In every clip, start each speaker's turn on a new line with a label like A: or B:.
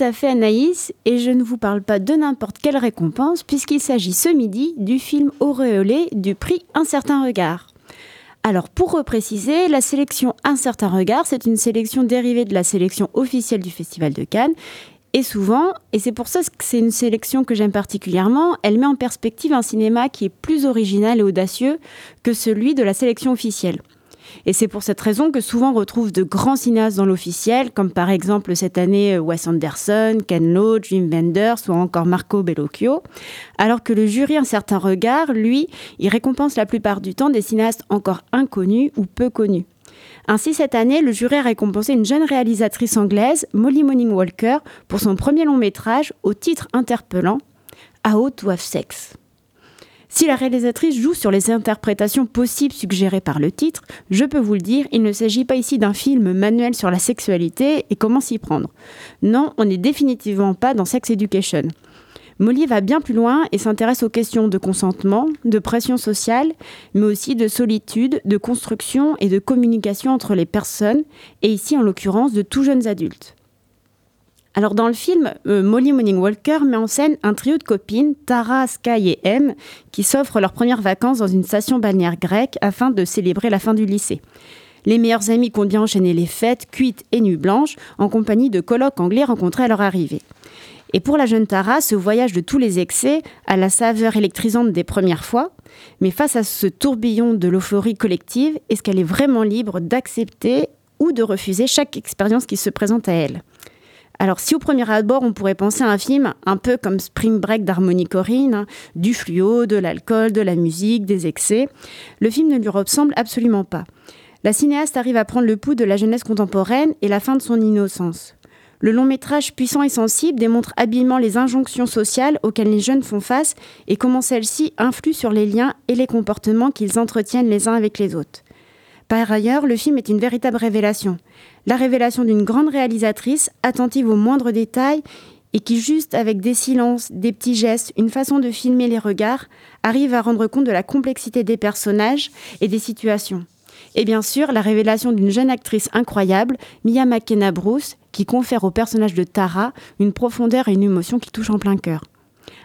A: à fait Anaïs, et je ne vous parle pas de n'importe quelle récompense, puisqu'il s'agit ce midi du film auréolé du prix Un certain regard. Alors pour repréciser, la sélection Un certain regard, c'est une sélection dérivée de la sélection officielle du Festival de Cannes. Et souvent, et c'est pour ça que c'est une sélection que j'aime particulièrement, elle met en perspective un cinéma qui est plus original et audacieux que celui de la sélection officielle. Et c'est pour cette raison que souvent on retrouve de grands cinéastes dans l'officiel, comme par exemple cette année euh, Wes Anderson, Ken Loach, Jim Wenders ou encore Marco Bellocchio, alors que le jury Un certain regard, lui, il récompense la plupart du temps des cinéastes encore inconnus ou peu connus. Ainsi, cette année, le jury a récompensé une jeune réalisatrice anglaise, Molly Morning Walker, pour son premier long métrage au titre interpellant How to Have Sex. Si la réalisatrice joue sur les interprétations possibles suggérées par le titre, je peux vous le dire, il ne s'agit pas ici d'un film manuel sur la sexualité et comment s'y prendre. Non, on n'est définitivement pas dans Sex Education. Molly va bien plus loin et s'intéresse aux questions de consentement, de pression sociale, mais aussi de solitude, de construction et de communication entre les personnes, et ici en l'occurrence de tout jeunes adultes. Alors dans le film, euh, Molly Morning Walker met en scène un trio de copines, Tara, Sky et M, qui s'offrent leurs premières vacances dans une station balnéaire grecque afin de célébrer la fin du lycée. Les meilleurs amis comptent bien enchaîner les fêtes, cuites et nuits blanches, en compagnie de colloques anglais rencontrés à leur arrivée. Et pour la jeune Tara, ce voyage de tous les excès a la saveur électrisante des premières fois, mais face à ce tourbillon de l'euphorie collective, est-ce qu'elle est vraiment libre d'accepter ou de refuser chaque expérience qui se présente à elle? Alors, si au premier abord, on pourrait penser à un film un peu comme Spring Break d'Harmony Corrine, hein, du fluo, de l'alcool, de la musique, des excès, le film ne lui ressemble absolument pas. La cinéaste arrive à prendre le pouls de la jeunesse contemporaine et la fin de son innocence. Le long métrage puissant et sensible démontre habilement les injonctions sociales auxquelles les jeunes font face et comment celles-ci influent sur les liens et les comportements qu'ils entretiennent les uns avec les autres. Par ailleurs, le film est une véritable révélation. La révélation d'une grande réalisatrice, attentive aux moindres détails, et qui, juste avec des silences, des petits gestes, une façon de filmer les regards, arrive à rendre compte de la complexité des personnages et des situations. Et bien sûr, la révélation d'une jeune actrice incroyable, Mia McKenna Bruce, qui confère au personnage de Tara une profondeur et une émotion qui touchent en plein cœur.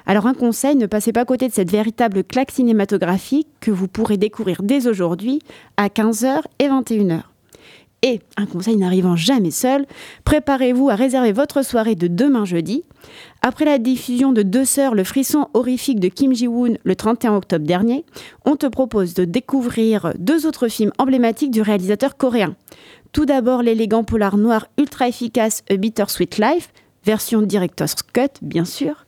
A: Alors un conseil, ne passez pas à côté de cette véritable claque cinématographique que vous pourrez découvrir dès aujourd'hui à 15h et 21h. Et, un conseil n'arrivant jamais seul, préparez-vous à réserver votre soirée de demain jeudi. Après la diffusion de Deux Sœurs, le frisson horrifique de Kim Ji-woon le 31 octobre dernier, on te propose de découvrir deux autres films emblématiques du réalisateur coréen. Tout d'abord l'élégant polar noir ultra efficace A Bittersweet Life, version Director's Cut bien sûr,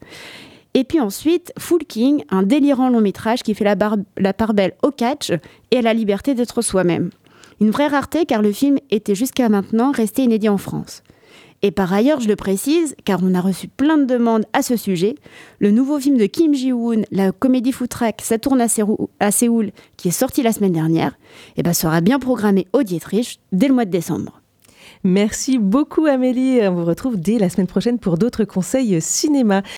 A: et puis ensuite, Full King, un délirant long métrage qui fait la, la part belle au catch et à la liberté d'être soi-même. Une vraie rareté car le film était jusqu'à maintenant resté inédit en France. Et par ailleurs, je le précise, car on a reçu plein de demandes à ce sujet, le nouveau film de Kim Ji-woon, la comédie footrack Ça tourne à, Séoul, qui est sorti la semaine dernière, eh ben, sera bien programmé au Dietrich dès le mois de décembre.
B: Merci beaucoup Amélie. On vous retrouve dès la semaine prochaine pour d'autres conseils cinéma.